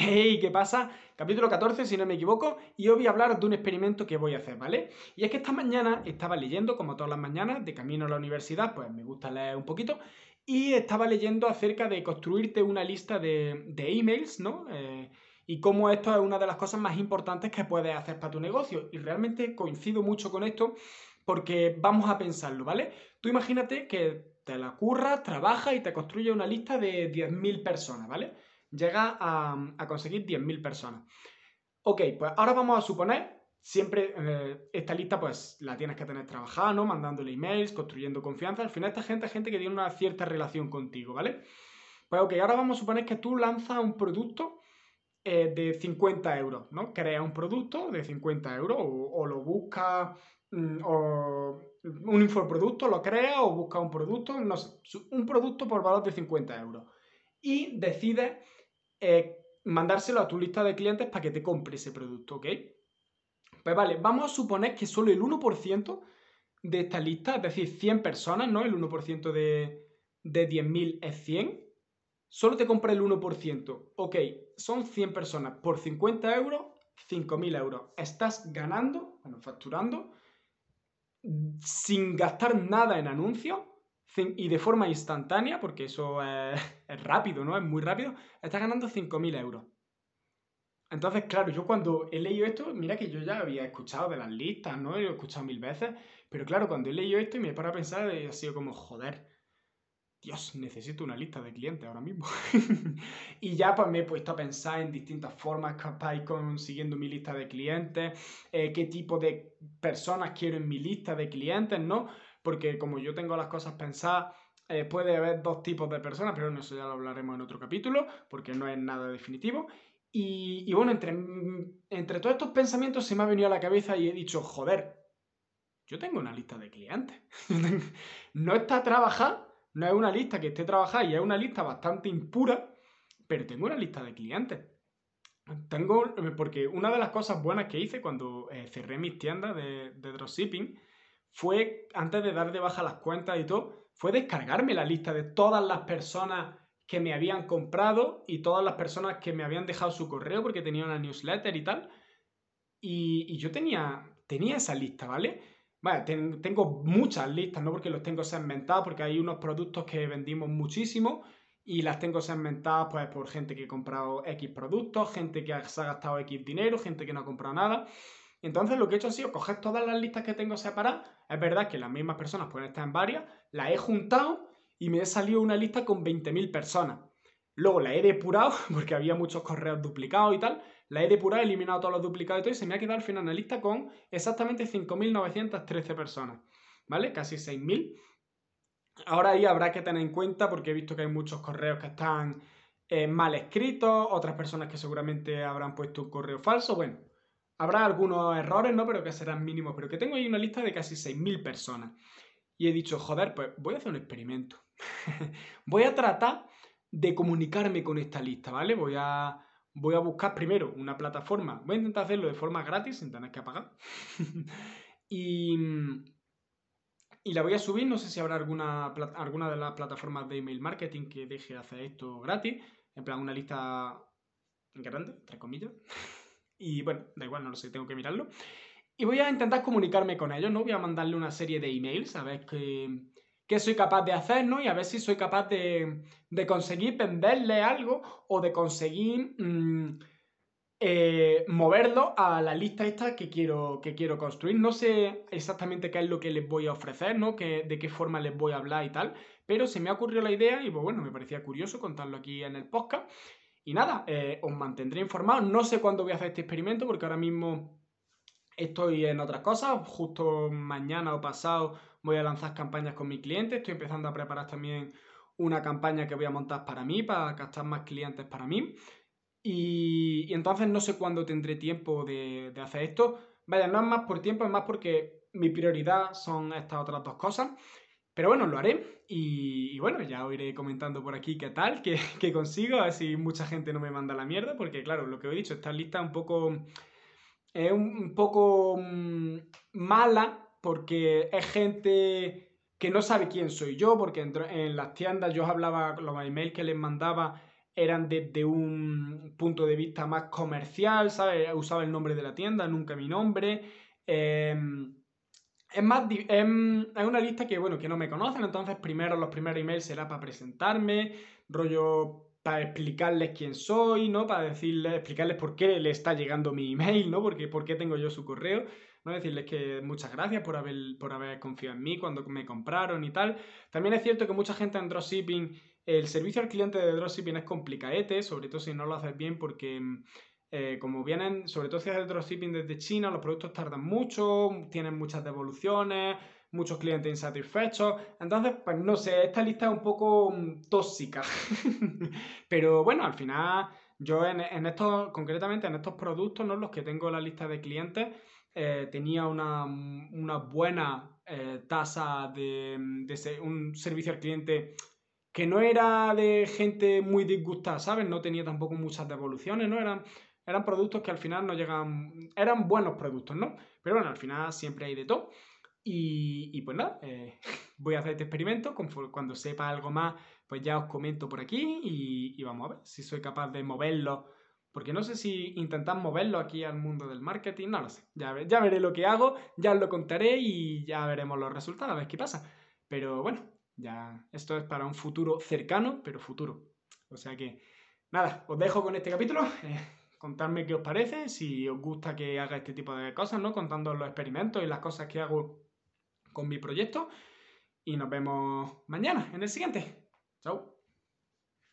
Hey, ¿qué pasa? Capítulo 14, si no me equivoco, y hoy voy a hablar de un experimento que voy a hacer, ¿vale? Y es que esta mañana estaba leyendo, como todas las mañanas, de camino a la universidad, pues me gusta leer un poquito, y estaba leyendo acerca de construirte una lista de, emails, ¿no? Eh, y cómo esto es una de las cosas más importantes que puedes hacer para tu negocio. Y realmente coincido mucho con esto porque vamos a pensarlo, ¿vale? Tú imagínate que te la curras, trabajas y te construyes una lista de 10.000 personas, ¿vale? Llega a, conseguir 10.000 personas. Ok, pues ahora vamos a suponer, siempre eh, esta lista pues la tienes que tener trabajada, ¿no? Mandándole emails, construyendo confianza. Al final esta gente es gente que tiene una cierta relación contigo, ¿vale? Pues ok, ahora vamos a suponer que tú lanzas un producto eh, de 50 euros, ¿no? Creas un producto de 50 euros o, lo buscas mm, o un infoproducto, lo creas o buscas un producto, no sé, un producto por valor de 50 euros. Y decides mandárselo a tu lista de clientes para que te compre ese producto, ¿ok? Pues vale, vamos a suponer que solo el 1% de esta lista, es decir, 100 personas, ¿no? El 1% de, de 10.000 es 100. Solo te compra el 1%. Ok, son 100 personas. Por 50 euros, 5.000 euros. Estás ganando, bueno, facturando, sin gastar nada en anuncios, y de forma instantánea, porque eso es, rápido, ¿no? Es muy rápido, estás ganando 5.000 euros. Entonces, claro, yo cuando he leído esto, mira que yo ya había escuchado de las listas, ¿no? He escuchado mil veces, pero claro, cuando he leído esto y me he parado a pensar, ha sido como, joder, Dios, necesito una lista de clientes ahora mismo. y ya pues me he puesto a pensar en distintas formas para ir consiguiendo mi lista de clientes, eh, qué tipo de personas quiero en mi lista de clientes, ¿no? Porque como yo tengo las cosas pensadas, eh, puede haber dos tipos de personas, pero eso ya lo hablaremos en otro capítulo, porque no es nada definitivo. Y, bueno, entre, entre todos estos pensamientos se me ha venido a la cabeza y he dicho, joder, yo tengo una lista de clientes. no está trabajada, no es una lista que esté trabajada y es una lista bastante impura, pero tengo una lista de clientes. Tengo, porque una de las cosas buenas que hice cuando eh, cerré mis tiendas de, de dropshipping fue, antes de dar de baja las cuentas y todo, fue descargarme la lista de todas las personas que me habían comprado y todas las personas que me habían dejado su correo porque tenía una newsletter y tal. Y, yo tenía, tenía esa lista, ¿vale? Vale, tengo muchas listas, no porque los tengo segmentados, porque hay unos productos que vendimos muchísimo y las tengo segmentadas pues por gente que ha comprado X productos, gente que se ha gastado X dinero, gente que no ha comprado nada. Entonces lo que he hecho ha sido coger todas las listas que tengo separadas. Es verdad que las mismas personas pueden estar en varias. Las he juntado y me he salido una lista con 20.000 personas. Luego la he depurado porque había muchos correos duplicados y tal. La he depurado, eliminado todos los duplicados y todo y se me ha quedado al final una lista con exactamente 5.913 personas. ¿Vale? Casi 6.000. Ahora ahí habrá que tener en cuenta porque he visto que hay muchos correos que están eh, mal escritos, otras personas que seguramente habrán puesto un correo falso. Bueno, Habrá algunos errores, ¿no? Pero que serán mínimos. Pero que tengo ahí una lista de casi 6.000 personas. Y he dicho, joder, pues voy a hacer un experimento. voy a tratar de comunicarme con esta lista, ¿vale? Voy a, voy a buscar primero una plataforma. Voy a intentar hacerlo de forma gratis, sin tener que pagar. y, y la voy a subir. No sé si habrá alguna, alguna de las plataformas de email marketing que deje hacer esto gratis. En plan, una lista grande, entre comillas. Y bueno, da igual, no lo sé, tengo que mirarlo. Y voy a intentar comunicarme con ellos, ¿no? Voy a mandarle una serie de emails a ver qué, soy capaz de hacer, ¿no? Y a ver si soy capaz de, conseguir venderle algo o de conseguir mm, eh, moverlo a la lista esta que quiero, que quiero construir. No sé exactamente qué es lo que les voy a ofrecer, ¿no? Que, de qué forma les voy a hablar y tal. Pero se me ha ocurrido la idea y pues bueno, me parecía curioso contarlo aquí en el podcast. Y nada, eh, os mantendré informados. No sé cuándo voy a hacer este experimento porque ahora mismo estoy en otras cosas. Justo mañana o pasado voy a lanzar campañas con mis clientes. Estoy empezando a preparar también una campaña que voy a montar para mí, para captar más clientes para mí. Y, entonces no sé cuándo tendré tiempo de hacer esto. Vaya, no es más por tiempo, es más porque mi prioridad son estas otras dos cosas. Pero bueno, lo haré y, bueno, ya os iré comentando por aquí qué tal, qué, consigo, a ver si mucha gente no me manda la mierda, porque claro, lo que he dicho, esta lista un poco... es un poco mm, mala porque es gente que no sabe quién soy yo, porque en, las tiendas yo hablaba, los emails que les mandaba eran desde un punto de vista más comercial, ¿sabes? Usaba el nombre de la tienda, nunca mi nombre. Em, es más, es una lista que, bueno, que no me conocen, entonces primero los primeros emails será para presentarme, rollo para explicarles quién soy, ¿no? Para decirles, explicarles por qué le está llegando mi email, ¿no? Porque, por qué tengo yo su correo, ¿no? Decirles que muchas gracias por haber, por haber confiado en mí cuando me compraron y tal. También es cierto que mucha gente en dropshipping, el servicio al cliente de dropshipping es complicadete, sobre todo si no lo haces bien porque... Eh, como vienen, sobre todo si haces dropshipping desde China, los productos tardan mucho, tienen muchas devoluciones, muchos clientes insatisfechos. Entonces, pues no sé, esta lista es un poco mm, tóxica. Pero bueno, al final, yo en, estos, concretamente en estos productos, ¿no? Los que tengo en la lista de clientes, eh, tenía una, buena eh, tasa de, de un servicio al cliente que no era de gente muy disgustada, ¿sabes? No tenía tampoco muchas devoluciones, ¿no? Eran, eran productos que al final no llegan, eran buenos productos, ¿no? Pero bueno, al final siempre hay de todo. Y, pues nada, eh, voy a hacer este experimento. Cuando sepa algo más, pues ya os comento por aquí y, vamos a ver si soy capaz de moverlo. Porque no sé si intentar moverlo aquí al mundo del marketing, no lo sé. Ya, veré lo que hago, ya os lo contaré y ya veremos los resultados, a ver qué pasa. Pero bueno, ya esto es para un futuro cercano, pero futuro. O sea que, nada, os dejo con este capítulo. contadme qué os parece, si os gusta que haga este tipo de cosas, ¿no? Contando los experimentos y las cosas que hago con mi proyecto. Y nos vemos mañana en el siguiente. Chao.